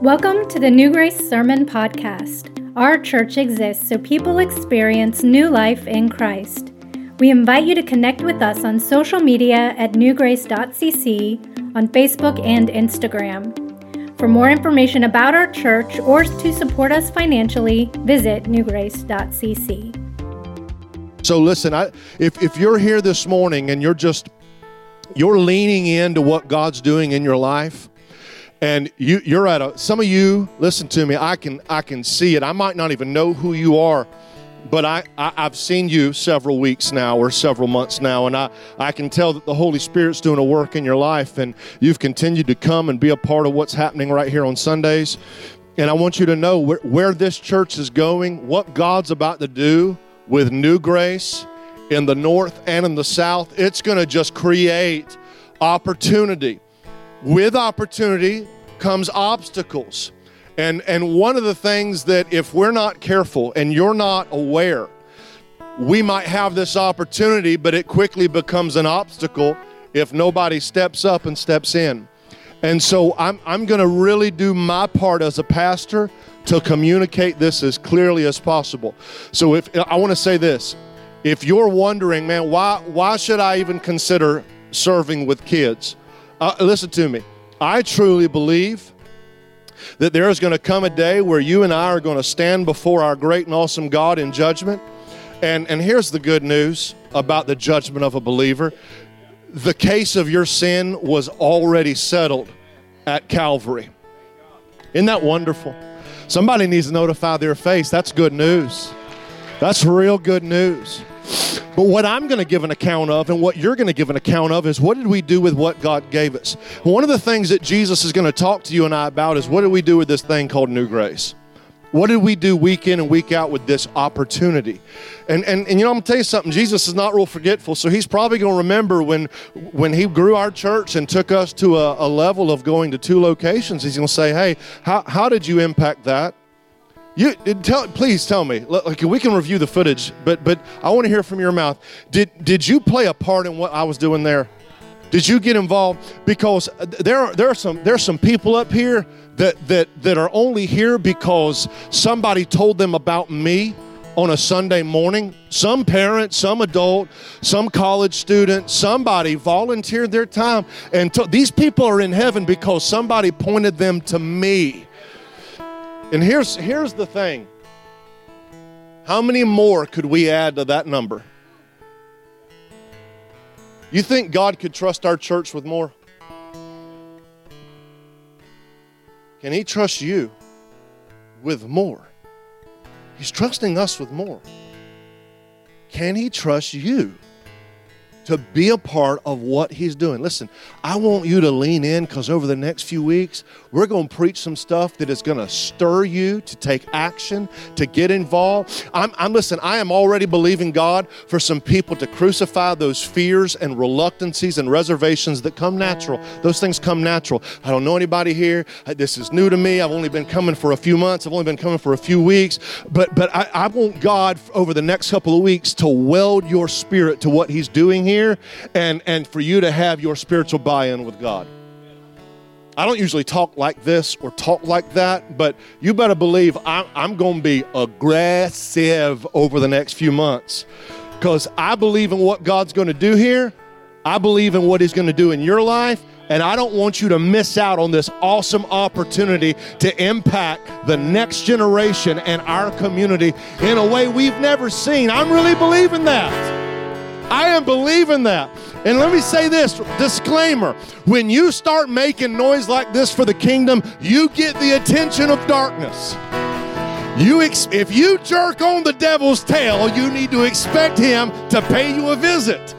Welcome to the New Grace Sermon Podcast. Our church exists so people experience new life in Christ. We invite you to connect with us on social media at newgrace.cc, on Facebook and Instagram. For more information about our church or to support us financially, visit newgrace.cc. So listen, I, if, if you're here this morning and you're just you're leaning into what God's doing in your life, and you, you're at a some of you listen to me i can i can see it. I might not even know who you are but I, I have seen you several weeks now or several months now and i i can tell that the holy spirit's doing a work in your life and you've continued to come and be a part of what's happening right here on sundays. And i want you to know where, where this church is going what god's about to do with new grace in the north and in the south. It's going to just create opportunity with opportunity comes obstacles. And, and one of the things that if we're not careful and you're not aware, we might have this opportunity, but it quickly becomes an obstacle if nobody steps up and steps in. And so I'm, I'm going to really do my part as a pastor to communicate this as clearly as possible. So if I want to say this, if you're wondering, man, why why should I even consider serving with kids? Uh, listen to me. I truly believe that there is going to come a day where you and I are going to stand before our great and awesome God in judgment. And, and here's the good news about the judgment of a believer the case of your sin was already settled at Calvary. Isn't that wonderful? Somebody needs to notify their face. That's good news. That's real good news. But what I'm going to give an account of and what you're going to give an account of is what did we do with what God gave us? One of the things that Jesus is going to talk to you and I about is what did we do with this thing called new grace? What did we do week in and week out with this opportunity? And, and, and you know, I'm to tell you something. Jesus is not real forgetful, so he's probably going to remember when, when he grew our church and took us to a, a level of going to two locations. He's going to say, hey, how, how did you impact that? You tell, please tell me. Like we can review the footage, but but I want to hear from your mouth. Did did you play a part in what I was doing there? Did you get involved? Because uh, there are there are some there's some people up here that that that are only here because somebody told them about me on a Sunday morning. Some parent, some adult, some college student, somebody volunteered their time, and t- these people are in heaven because somebody pointed them to me. And here's, here's the thing how many more could we add to that number? You think God could trust our church with more? Can He trust you with more? He's trusting us with more. Can He trust you to be a part of what he's doing. Listen, I want you to lean in because over the next few weeks, we're going to preach some stuff that is going to stir you to take action, to get involved. I'm, I'm listen, I am already believing God for some people to crucify those fears and reluctancies and reservations that come natural. Those things come natural. I don't know anybody here. This is new to me. I've only been coming for a few months. I've only been coming for a few weeks. But but I, I want God over the next couple of weeks to weld your spirit to what he's doing here here and, and for you to have your spiritual buy in with God. I don't usually talk like this or talk like that, but you better believe I'm, I'm going to be aggressive over the next few months because I believe in what God's going to do here. I believe in what He's going to do in your life. And I don't want you to miss out on this awesome opportunity to impact the next generation and our community in a way we've never seen. I'm really believing that. I am believing that. And let me say this disclaimer when you start making noise like this for the kingdom, you get the attention of darkness. You ex- if you jerk on the devil's tail, you need to expect him to pay you a visit.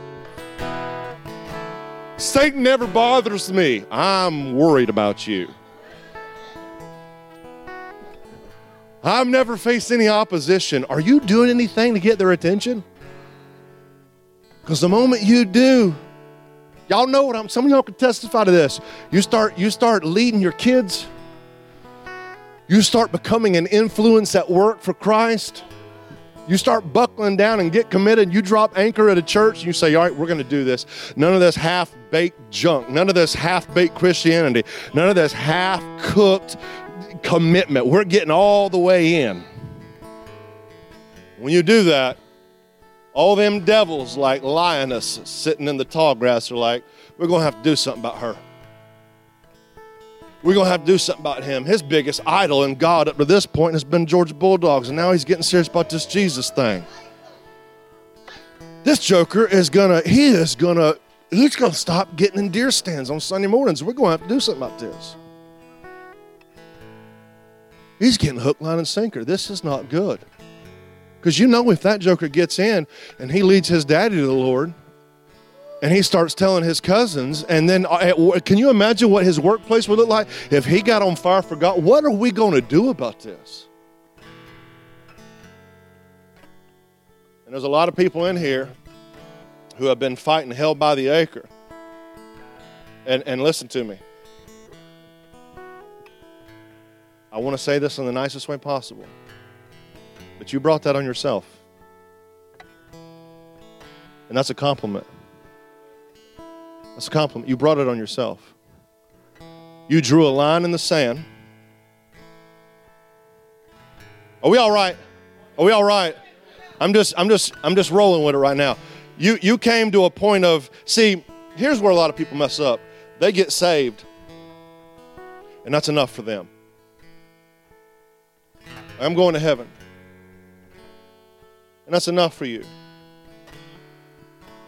Satan never bothers me. I'm worried about you. I've never faced any opposition. Are you doing anything to get their attention? Because the moment you do, y'all know what I'm some of y'all can testify to this. You start you start leading your kids. You start becoming an influence at work for Christ. You start buckling down and get committed. You drop anchor at a church and you say, All right, we're going to do this. None of this half baked junk. None of this half baked Christianity. None of this half cooked commitment. We're getting all the way in. When you do that, all them devils like lioness sitting in the tall grass are like, we're going to have to do something about her. We're going to have to do something about him. His biggest idol and God up to this point has been Georgia Bulldogs, and now he's getting serious about this Jesus thing. This joker is going to, he is going to, he's going to stop getting in deer stands on Sunday mornings. We're going to have to do something about this. He's getting hook, line, and sinker. This is not good. Because you know, if that joker gets in and he leads his daddy to the Lord, and he starts telling his cousins, and then uh, can you imagine what his workplace would look like if he got on fire for God? What are we going to do about this? And there's a lot of people in here who have been fighting hell by the acre. And, and listen to me. I want to say this in the nicest way possible. But you brought that on yourself. And that's a compliment. That's a compliment. You brought it on yourself. You drew a line in the sand. Are we all right? Are we all right? I'm just I'm just I'm just rolling with it right now. You you came to a point of see, here's where a lot of people mess up. They get saved. And that's enough for them. I'm going to heaven. And that's enough for you.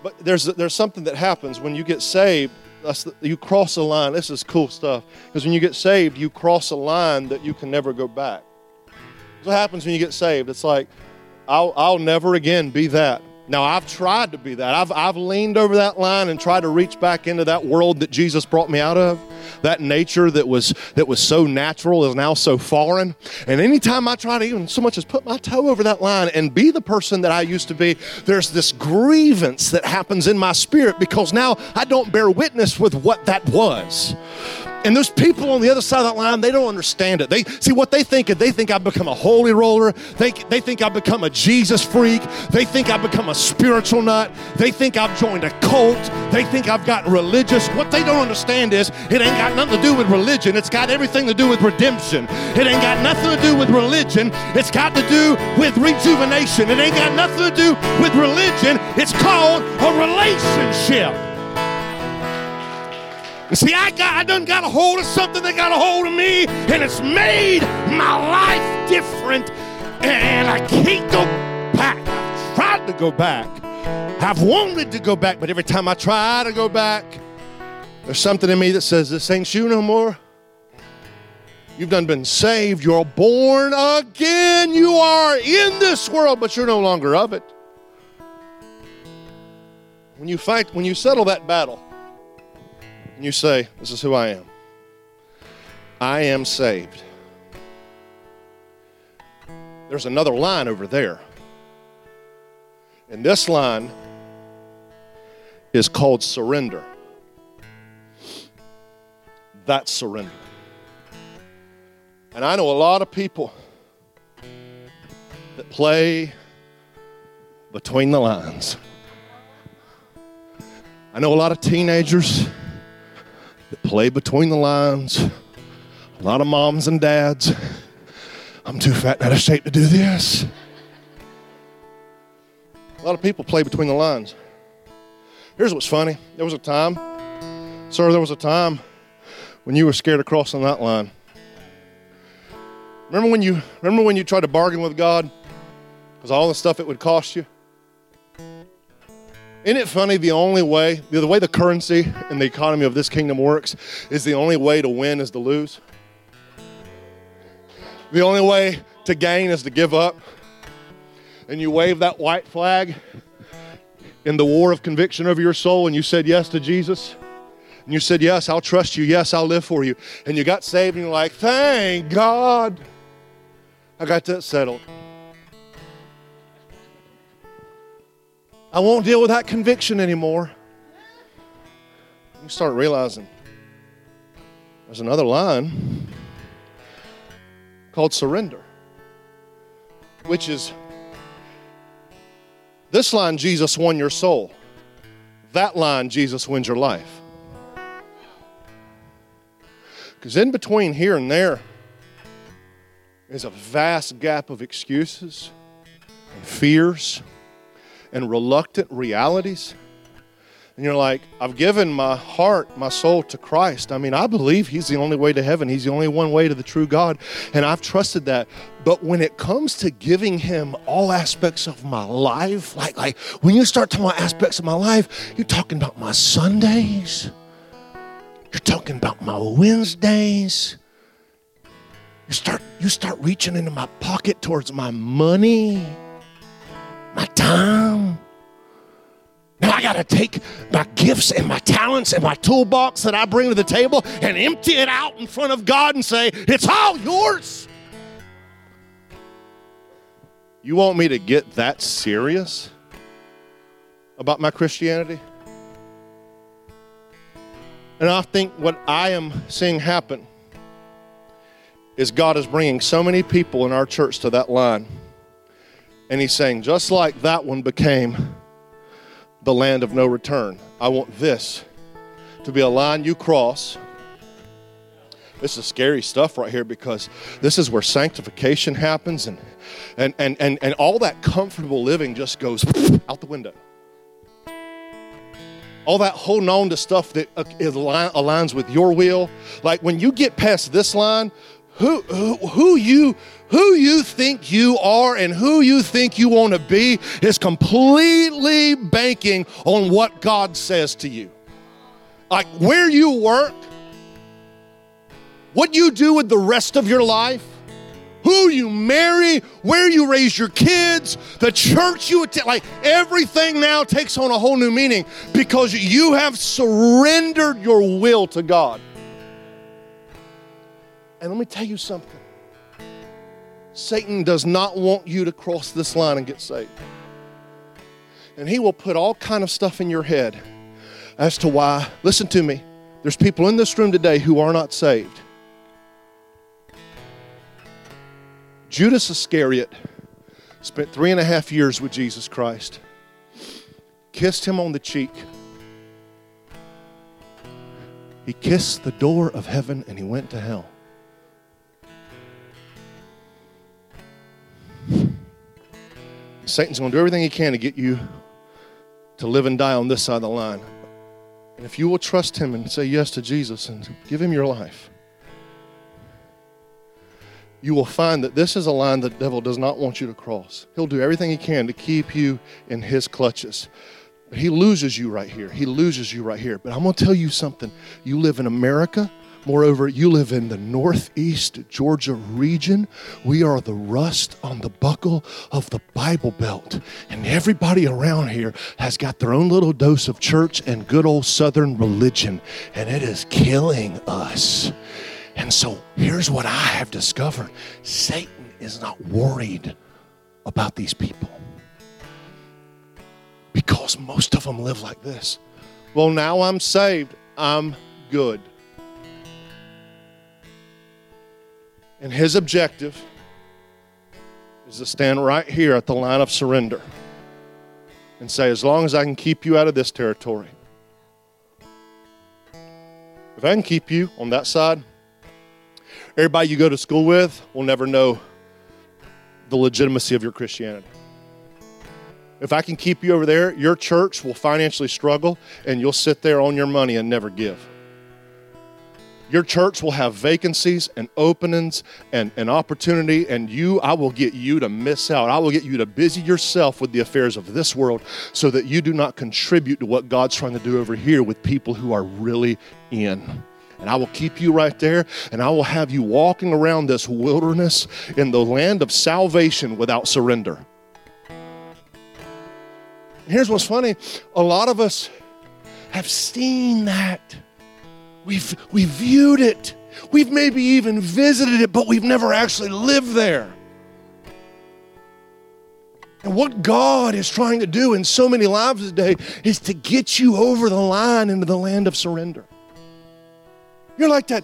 But there's, there's something that happens when you get saved. The, you cross a line. This is cool stuff. Because when you get saved, you cross a line that you can never go back. That's what happens when you get saved. It's like, I'll, I'll never again be that. Now, I've tried to be that. I've, I've leaned over that line and tried to reach back into that world that Jesus brought me out of. That nature that was, that was so natural is now so foreign. And anytime I try to even so much as put my toe over that line and be the person that I used to be, there's this grievance that happens in my spirit because now I don't bear witness with what that was. And those people on the other side of that line, they don't understand it. They see what they think. They think I've become a holy roller. They, they think I've become a Jesus freak. They think I've become a spiritual nut. They think I've joined a cult. They think I've gotten religious. What they don't understand is it ain't got nothing to do with religion. It's got everything to do with redemption. It ain't got nothing to do with religion. It's got to do with rejuvenation. It ain't got nothing to do with religion. It's called a relationship. See, I got I done got a hold of something that got a hold of me, and it's made my life different. And I can't go back. I've tried to go back. I've wanted to go back, but every time I try to go back, there's something in me that says, This ain't you no more. You've done been saved. You're born again. You are in this world, but you're no longer of it. When you fight, when you settle that battle, and you say, This is who I am. I am saved. There's another line over there. And this line is called surrender. That's surrender. And I know a lot of people that play between the lines. I know a lot of teenagers play between the lines. A lot of moms and dads. I'm too fat and out of shape to do this. A lot of people play between the lines. Here's what's funny. There was a time, sir, there was a time when you were scared of crossing that line. Remember when you remember when you tried to bargain with God? Because all the stuff it would cost you? Isn't it funny? The only way, the way the currency and the economy of this kingdom works is the only way to win is to lose. The only way to gain is to give up. And you wave that white flag in the war of conviction over your soul, and you said yes to Jesus. And you said, Yes, I'll trust you. Yes, I'll live for you. And you got saved, and you're like, Thank God. I got that settled. I won't deal with that conviction anymore. You start realizing there's another line called surrender, which is this line Jesus won your soul. That line Jesus wins your life. Because in between here and there, is a vast gap of excuses and fears and reluctant realities. And you're like, I've given my heart, my soul to Christ. I mean, I believe He's the only way to heaven. He's the only one way to the true God. And I've trusted that. But when it comes to giving Him all aspects of my life, like, like when you start talking about aspects of my life, you're talking about my Sundays, you're talking about my Wednesdays. You start, you start reaching into my pocket towards my money, my time. Now I got to take my gifts and my talents and my toolbox that I bring to the table and empty it out in front of God and say, It's all yours. You want me to get that serious about my Christianity? And I think what I am seeing happen is God is bringing so many people in our church to that line. And He's saying, just like that one became the land of no return. I want this to be a line you cross. This is scary stuff right here because this is where sanctification happens and and and and, and all that comfortable living just goes out the window. All that holding on to stuff that uh, aligns with your will. Like when you get past this line, who, who, you who you think you are and who you think you want to be is completely banking on what God says to you. Like where you work, what you do with the rest of your life, who you marry, where you raise your kids, the church you attend, like everything now takes on a whole new meaning because you have surrendered your will to God. And let me tell you something Satan does not want you to cross this line and get saved. And he will put all kind of stuff in your head as to why. Listen to me. There's people in this room today who are not saved. Judas Iscariot spent three and a half years with Jesus Christ, kissed him on the cheek. He kissed the door of heaven and he went to hell. Satan's going to do everything he can to get you to live and die on this side of the line. And if you will trust him and say yes to Jesus and give him your life, you will find that this is a line the devil does not want you to cross. He'll do everything he can to keep you in his clutches. But he loses you right here. He loses you right here. But I'm going to tell you something. You live in America. Moreover, you live in the northeast Georgia region. We are the rust on the buckle of the Bible Belt. And everybody around here has got their own little dose of church and good old Southern religion. And it is killing us. And so here's what I have discovered Satan is not worried about these people because most of them live like this. Well, now I'm saved, I'm good. And his objective is to stand right here at the line of surrender and say, as long as I can keep you out of this territory, if I can keep you on that side, everybody you go to school with will never know the legitimacy of your Christianity. If I can keep you over there, your church will financially struggle and you'll sit there on your money and never give. Your church will have vacancies and openings and an opportunity, and you, I will get you to miss out. I will get you to busy yourself with the affairs of this world so that you do not contribute to what God's trying to do over here with people who are really in. And I will keep you right there, and I will have you walking around this wilderness in the land of salvation without surrender. here's what's funny a lot of us have seen that. We've, we've viewed it. We've maybe even visited it, but we've never actually lived there. And what God is trying to do in so many lives today is to get you over the line into the land of surrender. You're like that.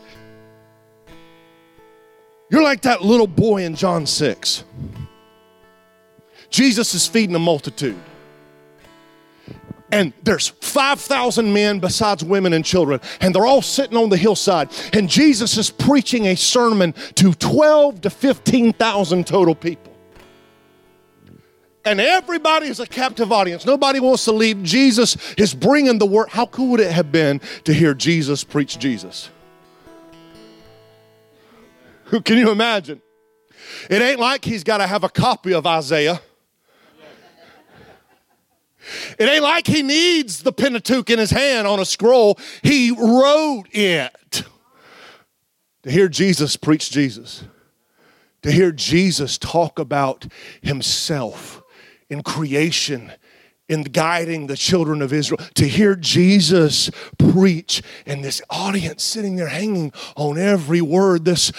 You're like that little boy in John 6. Jesus is feeding a multitude. And there's 5,000 men besides women and children, and they're all sitting on the hillside. And Jesus is preaching a sermon to 12 to 15,000 total people. And everybody is a captive audience. Nobody wants to leave. Jesus is bringing the word. How cool would it have been to hear Jesus preach Jesus? Can you imagine? It ain't like he's got to have a copy of Isaiah. It ain't like he needs the Pentateuch in his hand on a scroll. He wrote it. To hear Jesus preach Jesus, to hear Jesus talk about himself in creation, in guiding the children of Israel, to hear Jesus preach, and this audience sitting there hanging on every word, this,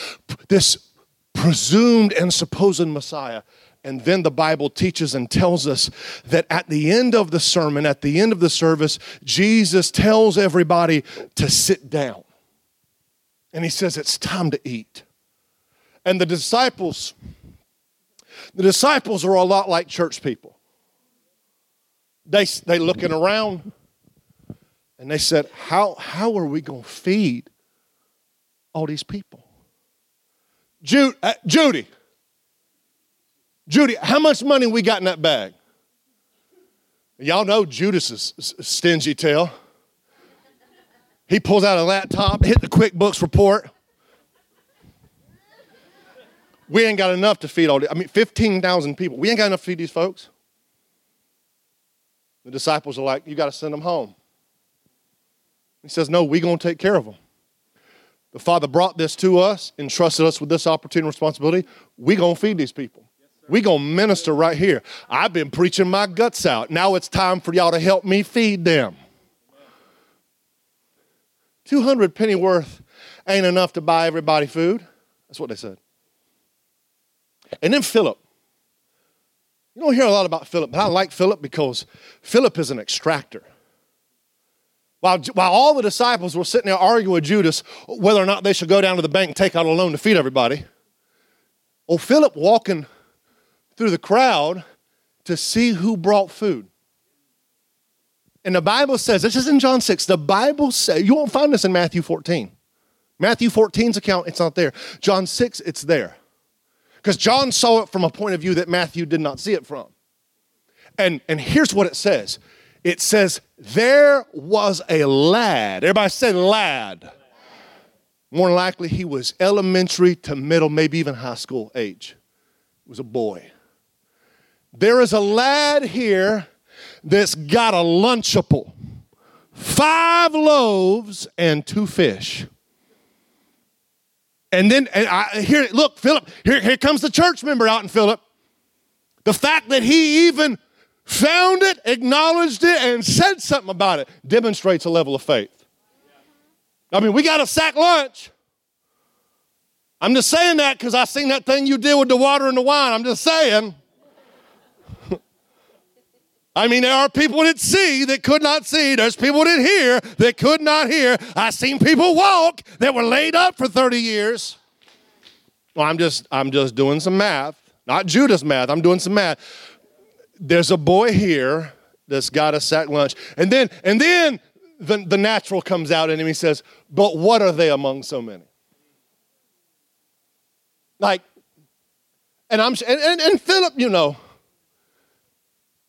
this presumed and supposed Messiah. And then the Bible teaches and tells us that at the end of the sermon, at the end of the service, Jesus tells everybody to sit down. And he says, It's time to eat. And the disciples, the disciples are a lot like church people. They, they looking around and they said, How, how are we going to feed all these people? Jude, uh, Judy, Judy, how much money we got in that bag? Y'all know Judas's stingy tail. He pulls out a laptop, hit the QuickBooks report. We ain't got enough to feed all the, I mean, 15,000 people. We ain't got enough to feed these folks. The disciples are like, you got to send them home. He says, no, we going to take care of them. The Father brought this to us, entrusted us with this opportunity and responsibility. we going to feed these people. We to minister right here. I've been preaching my guts out. Now it's time for y'all to help me feed them. 200 penny worth ain't enough to buy everybody food. That's what they said. And then Philip. You don't hear a lot about Philip, but I like Philip because Philip is an extractor. While, while all the disciples were sitting there arguing with Judas whether or not they should go down to the bank and take out a loan to feed everybody, oh, Philip walking through the crowd to see who brought food. And the Bible says, this is in John 6, the Bible says, you won't find this in Matthew 14. Matthew 14's account, it's not there. John 6, it's there. Because John saw it from a point of view that Matthew did not see it from. And, and here's what it says it says, There was a lad. Everybody said lad. More than likely, he was elementary to middle, maybe even high school age. He was a boy. There is a lad here that's got a lunchable five loaves and two fish. And then and I, here, look, Philip, here, here comes the church member out in Philip. The fact that he even found it, acknowledged it, and said something about it demonstrates a level of faith. I mean, we got a sack lunch. I'm just saying that because I seen that thing you did with the water and the wine. I'm just saying. I mean, there are people that see that could not see. There's people that hear that could not hear. I've seen people walk that were laid up for 30 years. Well, I'm just I'm just doing some math. Not Judas math. I'm doing some math there's a boy here that's got a sack lunch. And then, and then the, the natural comes out in him. He says, But what are they among so many? Like, and I'm and, and, and Philip, you know,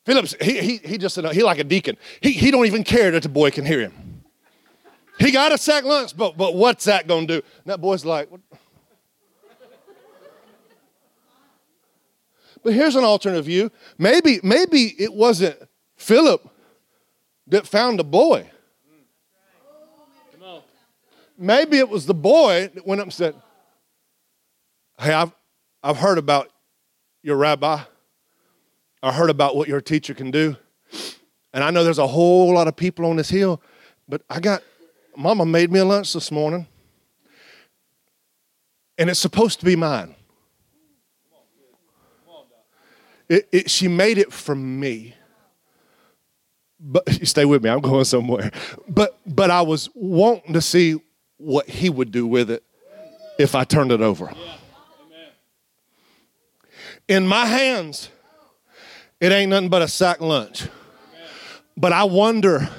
Philip's he he he just he like a deacon. He he don't even care that the boy can hear him. He got a sack lunch, but but what's that gonna do? And that boy's like, what? But here's an alternative view. Maybe, maybe it wasn't Philip that found the boy. Maybe it was the boy that went up and said, Hey, I've, I've heard about your rabbi. I heard about what your teacher can do. And I know there's a whole lot of people on this hill, but I got, Mama made me a lunch this morning, and it's supposed to be mine. It, it, she made it for me. But stay with me, I'm going somewhere. But but I was wanting to see what he would do with it if I turned it over. In my hands, it ain't nothing but a sack lunch. but I wonder,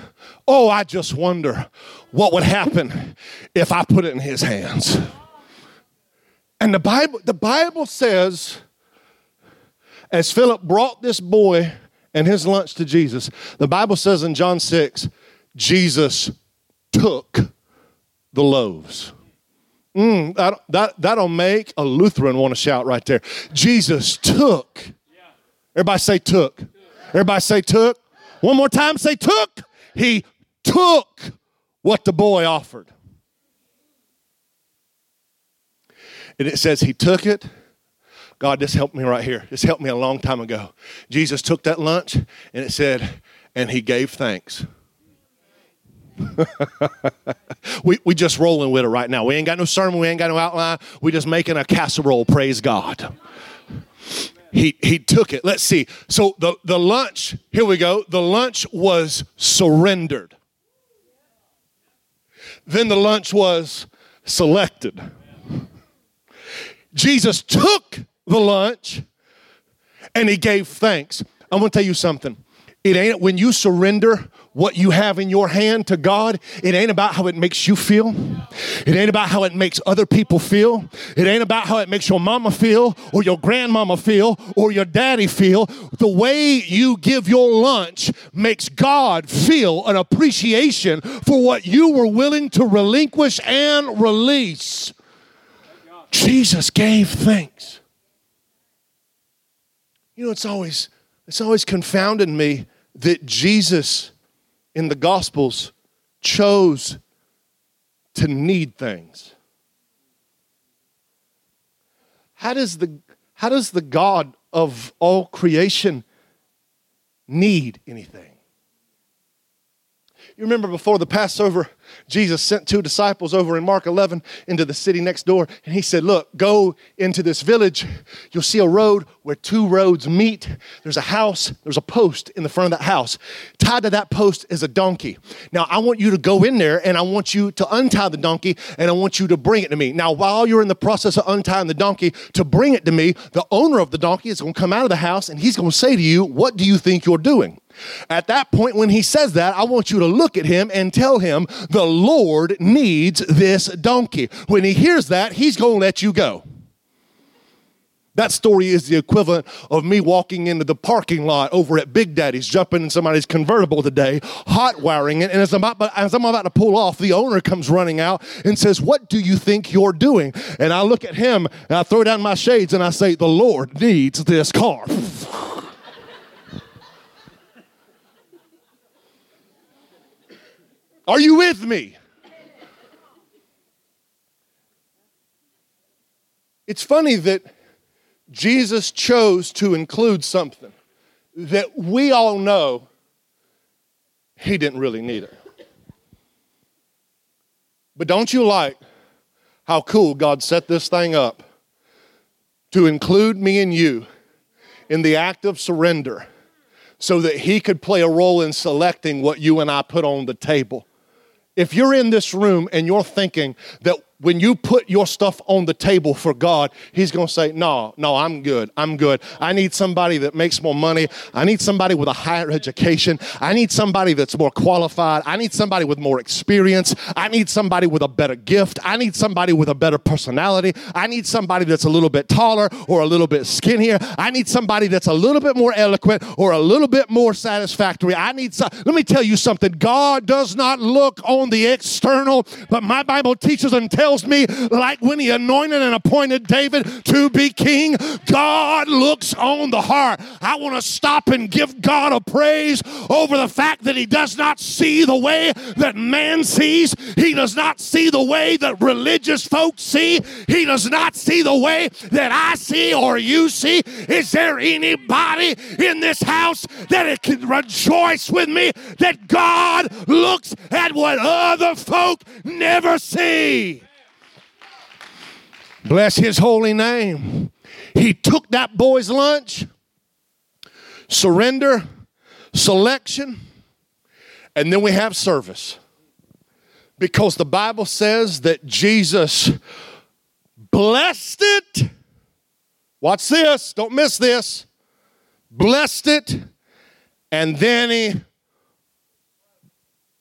oh, I just wonder what would happen if I put it in his hands. And the Bible, the Bible says, as Philip brought this boy and his lunch to Jesus, the Bible says in John 6, Jesus took the loaves. Mm, that, that, that'll make a Lutheran want to shout right there. Jesus took. Everybody say took. Everybody say took. One more time, say took. He took what the boy offered. And it says he took it. God, this helped me right here. This helped me a long time ago. Jesus took that lunch and it said, and he gave thanks. we we just rolling with it right now. We ain't got no sermon, we ain't got no outline. We just making a casserole, praise God. He he took it. Let's see. So the, the lunch, here we go. The lunch was surrendered. Then the lunch was selected. Jesus took the lunch and he gave thanks. I'm gonna tell you something. It ain't when you surrender what you have in your hand to God, it ain't about how it makes you feel. It ain't about how it makes other people feel. It ain't about how it makes your mama feel or your grandmama feel or your daddy feel. The way you give your lunch makes God feel an appreciation for what you were willing to relinquish and release. Jesus gave thanks. You know, it's always it's always confounded me that Jesus in the Gospels chose to need things. How does the, how does the God of all creation need anything? You remember before the Passover, Jesus sent two disciples over in Mark 11 into the city next door, and he said, Look, go into this village. You'll see a road where two roads meet. There's a house, there's a post in the front of that house. Tied to that post is a donkey. Now, I want you to go in there and I want you to untie the donkey and I want you to bring it to me. Now, while you're in the process of untying the donkey to bring it to me, the owner of the donkey is going to come out of the house and he's going to say to you, What do you think you're doing? At that point, when he says that, I want you to look at him and tell him, The Lord needs this donkey. When he hears that, he's going to let you go. That story is the equivalent of me walking into the parking lot over at Big Daddy's, jumping in somebody's convertible today, hot wiring it, and as I'm, about, as I'm about to pull off, the owner comes running out and says, What do you think you're doing? And I look at him and I throw down my shades and I say, The Lord needs this car. Are you with me? It's funny that Jesus chose to include something that we all know he didn't really need it. But don't you like how cool God set this thing up to include me and you in the act of surrender so that he could play a role in selecting what you and I put on the table? If you're in this room and you're thinking that when you put your stuff on the table for God, He's going to say, No, no, I'm good. I'm good. I need somebody that makes more money. I need somebody with a higher education. I need somebody that's more qualified. I need somebody with more experience. I need somebody with a better gift. I need somebody with a better personality. I need somebody that's a little bit taller or a little bit skinnier. I need somebody that's a little bit more eloquent or a little bit more satisfactory. I need some, let me tell you something. God does not look on the external, but my Bible teaches and tells me, like when he anointed and appointed David to be king, God looks on the heart. I want to stop and give God a praise over the fact that he does not see the way that man sees. He does not see the way that religious folks see. He does not see the way that I see or you see. Is there anybody in this house that it can rejoice with me that God looks at what other folk never see? Bless his holy name. He took that boy's lunch, surrender, selection, and then we have service. Because the Bible says that Jesus blessed it. Watch this, don't miss this. Blessed it, and then he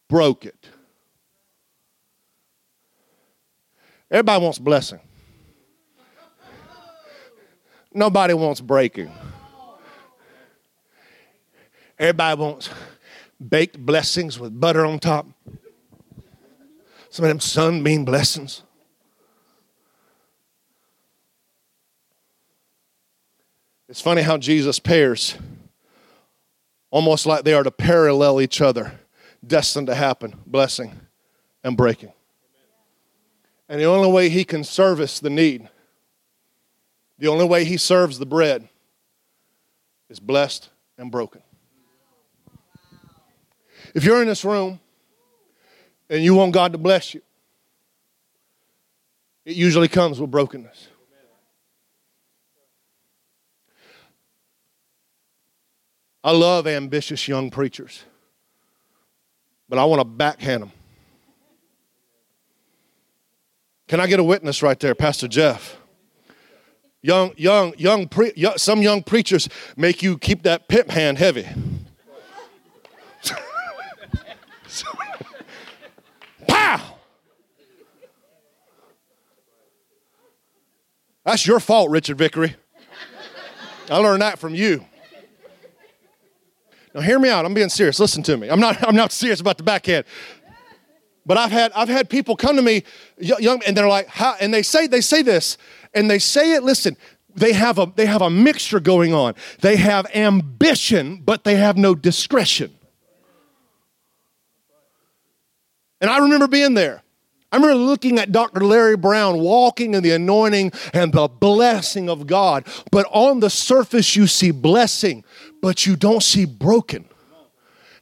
broke it. Everybody wants blessing. Nobody wants breaking. Everybody wants baked blessings with butter on top. Some of them sunbeam blessings. It's funny how Jesus pairs, almost like they are to parallel each other, destined to happen blessing and breaking. And the only way he can service the need, the only way he serves the bread, is blessed and broken. If you're in this room and you want God to bless you, it usually comes with brokenness. I love ambitious young preachers, but I want to backhand them. Can I get a witness right there, Pastor Jeff? Young, young, young, pre- young some young preachers make you keep that pimp hand heavy. Pow! That's your fault, Richard Vickery. I learned that from you. Now hear me out. I'm being serious. Listen to me. I'm not I'm not serious about the backhand. But I've had I've had people come to me young and they're like, How? and they say they say this and they say it listen, they have a they have a mixture going on. They have ambition, but they have no discretion. And I remember being there. I remember looking at Dr. Larry Brown walking in the anointing and the blessing of God. But on the surface, you see blessing, but you don't see broken.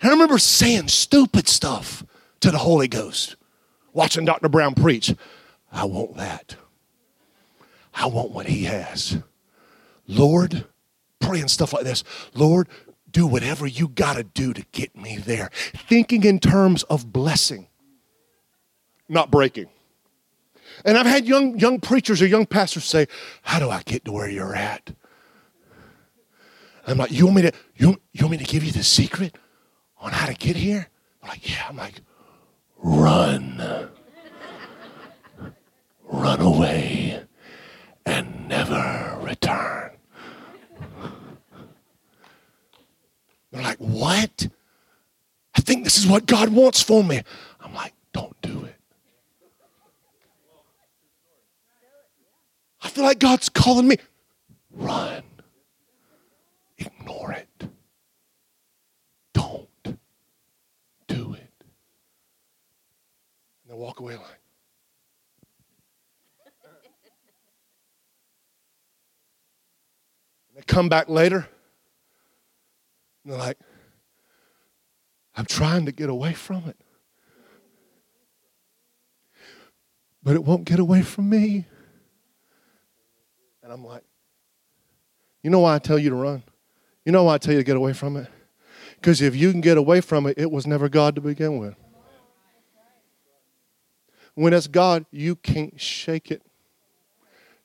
And I remember saying stupid stuff to the Holy Ghost, watching Dr. Brown preach. I want that. I want what he has. Lord, praying stuff like this Lord, do whatever you got to do to get me there. Thinking in terms of blessing not breaking. And I've had young, young preachers or young pastors say, How do I get to where you're at? I'm like, You want me to you, you want me to give you the secret on how to get here? I'm like, yeah. I'm like, run. run away and never return. They're like, what? I think this is what God wants for me. I'm like, don't do it. I feel like God's calling me. Run. Ignore it. Don't do it. And walk away like. They come back later. And they're like, I'm trying to get away from it. But it won't get away from me. And I'm like, you know why I tell you to run? You know why I tell you to get away from it? Because if you can get away from it, it was never God to begin with. When it's God, you can't shake it.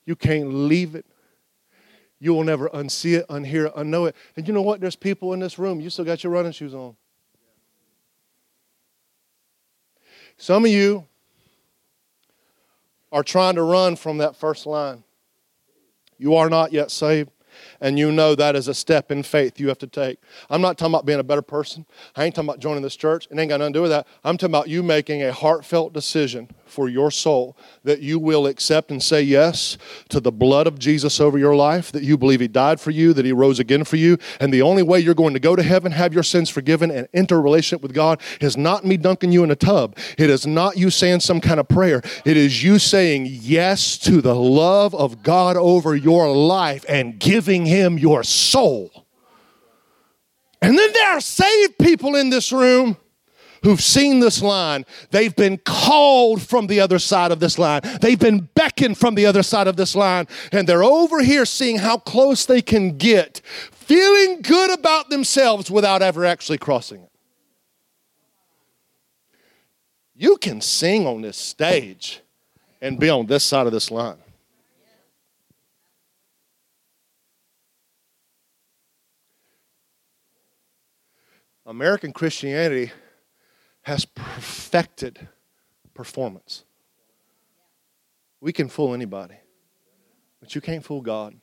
You can't leave it. You will never unsee it, unhear it, unknow it. And you know what? There's people in this room, you still got your running shoes on. Some of you are trying to run from that first line. You are not yet saved and you know that is a step in faith you have to take. I'm not talking about being a better person. I ain't talking about joining this church. It ain't got nothing to do with that. I'm talking about you making a heartfelt decision for your soul that you will accept and say yes to the blood of Jesus over your life, that you believe He died for you, that He rose again for you. And the only way you're going to go to heaven, have your sins forgiven, and enter a relationship with God is not me dunking you in a tub. It is not you saying some kind of prayer. It is you saying yes to the love of God over your life and giving Him your soul. And then there are saved people in this room who've seen this line. They've been called from the other side of this line. They've been beckoned from the other side of this line. And they're over here seeing how close they can get, feeling good about themselves without ever actually crossing it. You can sing on this stage and be on this side of this line. American Christianity has perfected performance. We can fool anybody, but you can't fool God.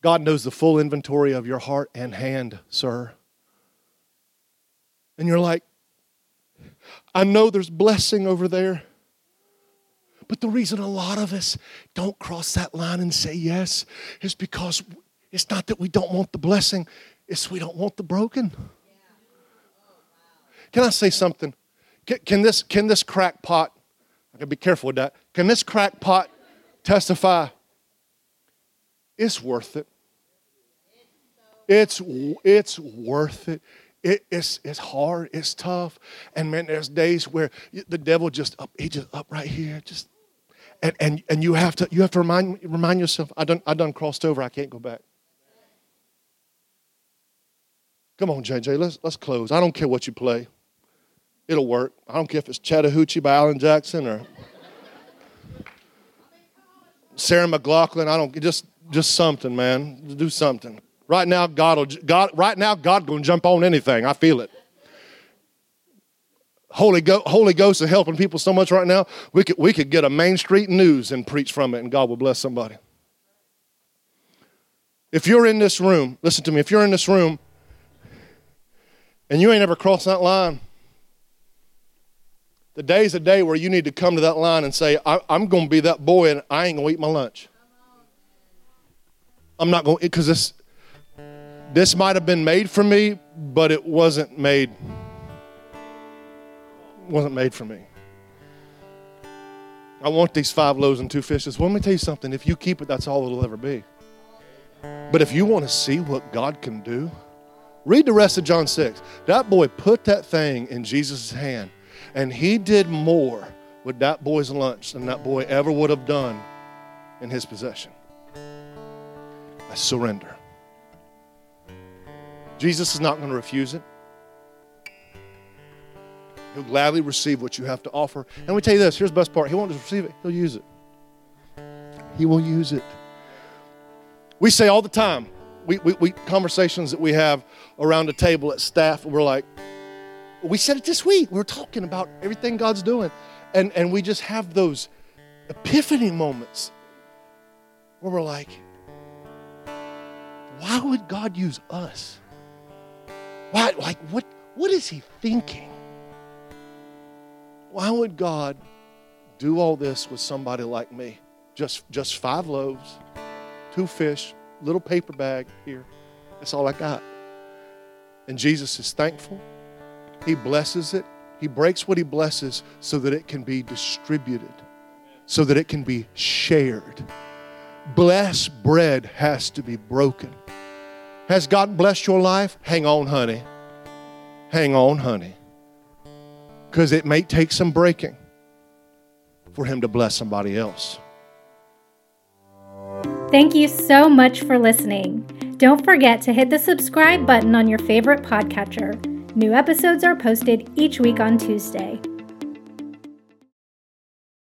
God knows the full inventory of your heart and hand, sir. And you're like, I know there's blessing over there. But the reason a lot of us don't cross that line and say yes is because it's not that we don't want the blessing, it's we don't want the broken. Can I say something? Can, can this, can this crackpot, I gotta be careful with that, can this crackpot testify? It's worth it. It's, it's worth it. it. it's, it's hard, it's tough. And man, there's days where the devil just up, he just up right here, just and, and, and you have to you have to remind remind yourself, I done I done crossed over, I can't go back. Come on, JJ, let's let's close. I don't care what you play. It'll work. I don't care if it's Chattahoochee by Alan Jackson or Sarah McLachlan. I don't just just something, man. Do something. Right now, God will God. Right now, God gonna jump on anything. I feel it. Holy, Go- Holy Ghost is helping people so much right now. We could we could get a Main Street News and preach from it, and God will bless somebody. If you're in this room, listen to me. If you're in this room and you ain't ever crossed that line, the day's a day where you need to come to that line and say, I, am going to be that boy and I ain't going to eat my lunch. I'm not going to, because this this might have been made for me, but it wasn't made wasn't made for me. I want these five loaves and two fishes. Well, let me tell you something. If you keep it, that's all it'll ever be. But if you want to see what God can do, read the rest of John 6. That boy put that thing in Jesus' hand and he did more with that boy's lunch than that boy ever would have done in his possession. I surrender. Jesus is not going to refuse it. He'll gladly receive what you have to offer. And we tell you this here's the best part He won't just receive it, He'll use it. He will use it. We say all the time, we, we, we conversations that we have around the table at staff, we're like, we said it this week. We're talking about everything God's doing. And, and we just have those epiphany moments where we're like, why would God use us? Why, like, what, what is he thinking? Why would God do all this with somebody like me? Just, just five loaves, two fish, little paper bag here. That's all I got. And Jesus is thankful. He blesses it. He breaks what He blesses so that it can be distributed, so that it can be shared. Blessed bread has to be broken. Has God blessed your life? Hang on, honey. Hang on, honey. Because it may take some breaking for Him to bless somebody else. Thank you so much for listening. Don't forget to hit the subscribe button on your favorite podcatcher. New episodes are posted each week on Tuesday.